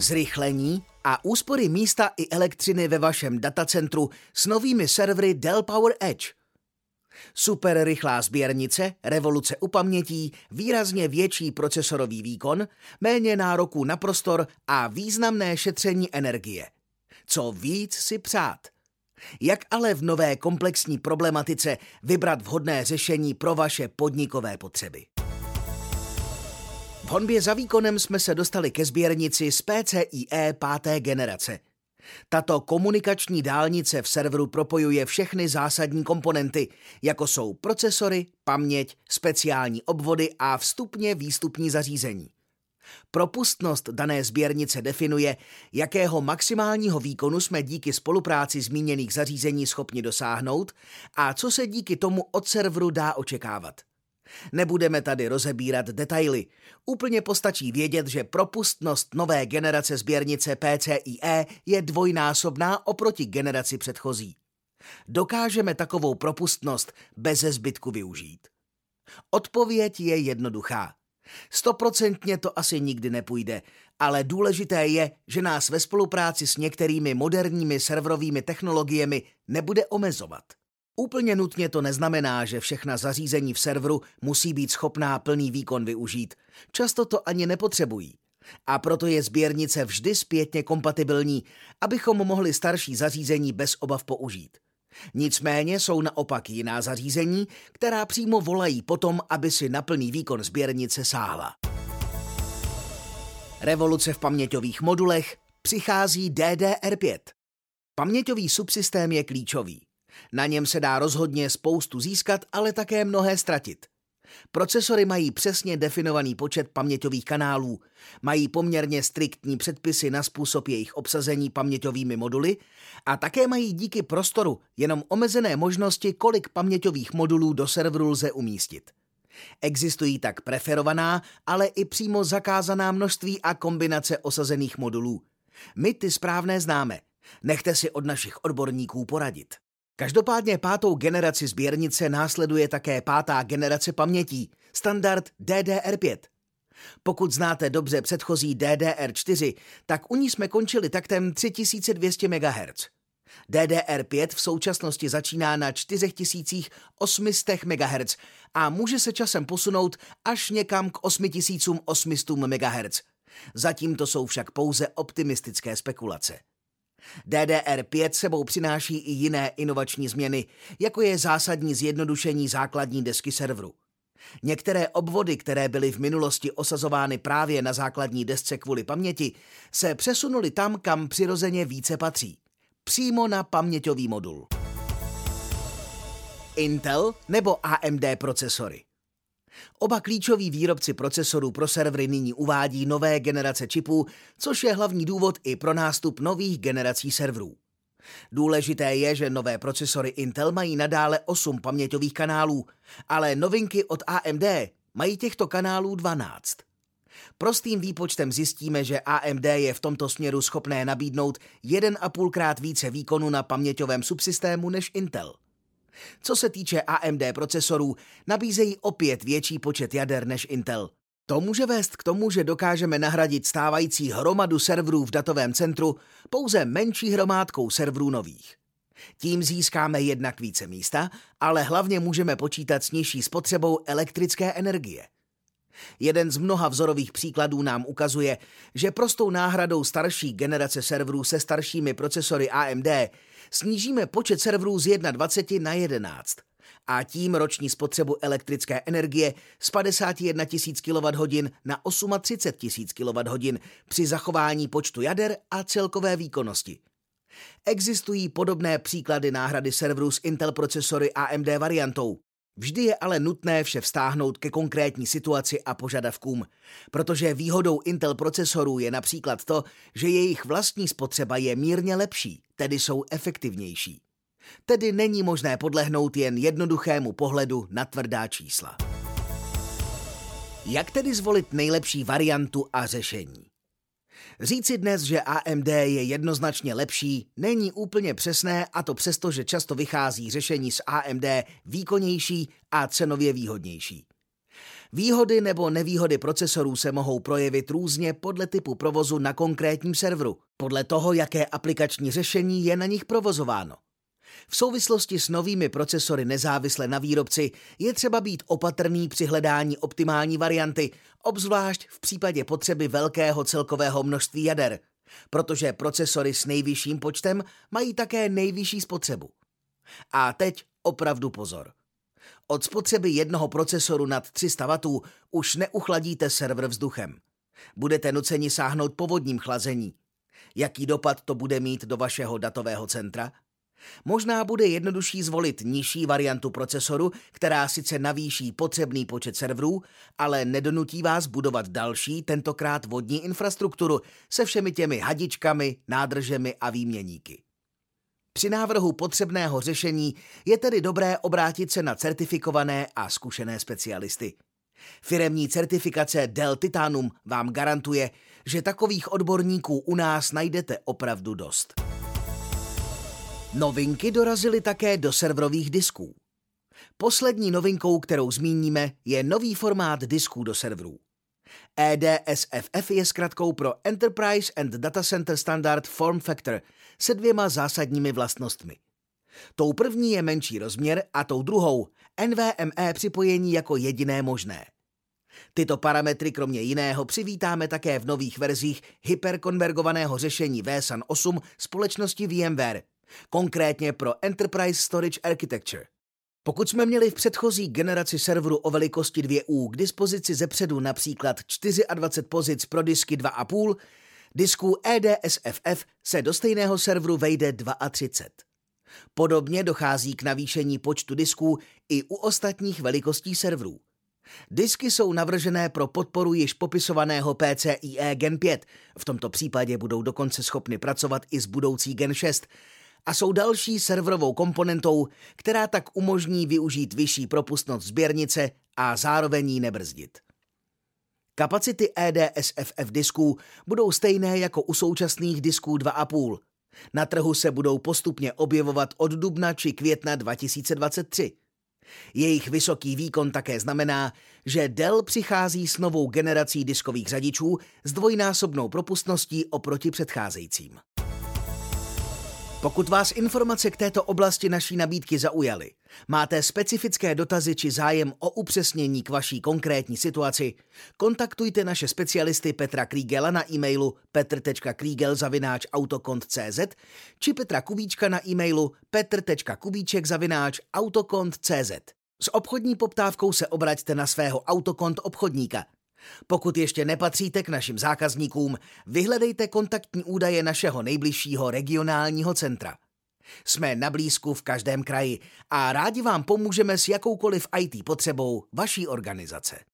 zrychlení a úspory místa i elektřiny ve vašem datacentru s novými servery Dell Power Edge. Super rychlá sběrnice, revoluce u pamětí, výrazně větší procesorový výkon, méně nároků na prostor a významné šetření energie. Co víc si přát? Jak ale v nové komplexní problematice vybrat vhodné řešení pro vaše podnikové potřeby? Honbě za výkonem jsme se dostali ke sběrnici z PCIe páté generace. Tato komunikační dálnice v serveru propojuje všechny zásadní komponenty, jako jsou procesory, paměť, speciální obvody a vstupně výstupní zařízení. Propustnost dané sběrnice definuje, jakého maximálního výkonu jsme díky spolupráci zmíněných zařízení schopni dosáhnout a co se díky tomu od serveru dá očekávat. Nebudeme tady rozebírat detaily. Úplně postačí vědět, že propustnost nové generace sběrnice PCIe je dvojnásobná oproti generaci předchozí. Dokážeme takovou propustnost bez zbytku využít? Odpověď je jednoduchá. Stoprocentně to asi nikdy nepůjde, ale důležité je, že nás ve spolupráci s některými moderními serverovými technologiemi nebude omezovat. Úplně nutně to neznamená, že všechna zařízení v serveru musí být schopná plný výkon využít. Často to ani nepotřebují. A proto je sběrnice vždy zpětně kompatibilní, abychom mohli starší zařízení bez obav použít. Nicméně jsou naopak jiná zařízení, která přímo volají potom, aby si na plný výkon sběrnice sáhla. Revoluce v paměťových modulech přichází DDR5. Paměťový subsystém je klíčový. Na něm se dá rozhodně spoustu získat, ale také mnohé ztratit. Procesory mají přesně definovaný počet paměťových kanálů, mají poměrně striktní předpisy na způsob jejich obsazení paměťovými moduly a také mají díky prostoru jenom omezené možnosti, kolik paměťových modulů do serveru lze umístit. Existují tak preferovaná, ale i přímo zakázaná množství a kombinace osazených modulů. My ty správné známe. Nechte si od našich odborníků poradit. Každopádně pátou generaci sběrnice následuje také pátá generace pamětí, standard DDR5. Pokud znáte dobře předchozí DDR4, tak u ní jsme končili taktem 3200 MHz. DDR5 v současnosti začíná na 4800 MHz a může se časem posunout až někam k 8800 MHz. Zatím to jsou však pouze optimistické spekulace. DDR5 sebou přináší i jiné inovační změny, jako je zásadní zjednodušení základní desky serveru. Některé obvody, které byly v minulosti osazovány právě na základní desce kvůli paměti, se přesunuly tam, kam přirozeně více patří. Přímo na paměťový modul. Intel nebo AMD procesory. Oba klíčoví výrobci procesorů pro servery nyní uvádí nové generace čipů, což je hlavní důvod i pro nástup nových generací serverů. Důležité je, že nové procesory Intel mají nadále 8 paměťových kanálů, ale novinky od AMD mají těchto kanálů 12. Prostým výpočtem zjistíme, že AMD je v tomto směru schopné nabídnout 1,5 krát více výkonu na paměťovém subsystému než Intel. Co se týče AMD procesorů, nabízejí opět větší počet jader než Intel. To může vést k tomu, že dokážeme nahradit stávající hromadu serverů v datovém centru pouze menší hromádkou serverů nových. Tím získáme jednak více místa, ale hlavně můžeme počítat s nižší spotřebou elektrické energie. Jeden z mnoha vzorových příkladů nám ukazuje, že prostou náhradou starší generace serverů se staršími procesory AMD snížíme počet serverů z 21 na 11 a tím roční spotřebu elektrické energie z 51 000 kWh na 38 000 kWh při zachování počtu jader a celkové výkonnosti. Existují podobné příklady náhrady serverů s Intel procesory AMD variantou. Vždy je ale nutné vše vztáhnout ke konkrétní situaci a požadavkům, protože výhodou Intel procesorů je například to, že jejich vlastní spotřeba je mírně lepší, tedy jsou efektivnější. Tedy není možné podlehnout jen jednoduchému pohledu na tvrdá čísla. Jak tedy zvolit nejlepší variantu a řešení? Říci dnes, že AMD je jednoznačně lepší, není úplně přesné a to přesto, že často vychází řešení z AMD výkonnější a cenově výhodnější. Výhody nebo nevýhody procesorů se mohou projevit různě podle typu provozu na konkrétním serveru, podle toho, jaké aplikační řešení je na nich provozováno. V souvislosti s novými procesory nezávisle na výrobci je třeba být opatrný při hledání optimální varianty, obzvlášť v případě potřeby velkého celkového množství jader, protože procesory s nejvyšším počtem mají také nejvyšší spotřebu. A teď opravdu pozor. Od spotřeby jednoho procesoru nad 300 W už neuchladíte server vzduchem. Budete nuceni sáhnout po vodním chlazení. Jaký dopad to bude mít do vašeho datového centra? Možná bude jednodušší zvolit nižší variantu procesoru, která sice navýší potřebný počet serverů, ale nedonutí vás budovat další, tentokrát vodní infrastrukturu se všemi těmi hadičkami, nádržemi a výměníky. Při návrhu potřebného řešení je tedy dobré obrátit se na certifikované a zkušené specialisty. Firemní certifikace Dell Titanum vám garantuje, že takových odborníků u nás najdete opravdu dost. Novinky dorazily také do serverových disků. Poslední novinkou, kterou zmíníme, je nový formát disků do serverů. EDSFF je zkratkou pro Enterprise and Data Center Standard Form Factor se dvěma zásadními vlastnostmi. Tou první je menší rozměr a tou druhou NVMe připojení jako jediné možné. Tyto parametry kromě jiného přivítáme také v nových verzích hyperkonvergovaného řešení vSAN 8 společnosti VMware, konkrétně pro Enterprise Storage Architecture. Pokud jsme měli v předchozí generaci serveru o velikosti 2U k dispozici zepředu například 24 pozic pro disky 2,5, disku EDSFF se do stejného serveru vejde 32. Podobně dochází k navýšení počtu disků i u ostatních velikostí serverů. Disky jsou navržené pro podporu již popisovaného PCIe Gen 5, v tomto případě budou dokonce schopny pracovat i s budoucí Gen 6, a jsou další serverovou komponentou, která tak umožní využít vyšší propustnost sběrnice a zároveň ji nebrzdit. Kapacity EDSFF disků budou stejné jako u současných disků 2,5. Na trhu se budou postupně objevovat od dubna či května 2023. Jejich vysoký výkon také znamená, že Dell přichází s novou generací diskových řadičů s dvojnásobnou propustností oproti předcházejícím. Pokud vás informace k této oblasti naší nabídky zaujaly, máte specifické dotazy či zájem o upřesnění k vaší konkrétní situaci, kontaktujte naše specialisty Petra Krígela na e-mailu petr.kriegel.autokont.cz či Petra Kubíčka na e-mailu petr.kubíček.autokont.cz. S obchodní poptávkou se obraťte na svého autokont obchodníka – pokud ještě nepatříte k našim zákazníkům, vyhledejte kontaktní údaje našeho nejbližšího regionálního centra. Jsme na blízku v každém kraji a rádi vám pomůžeme s jakoukoliv IT potřebou vaší organizace.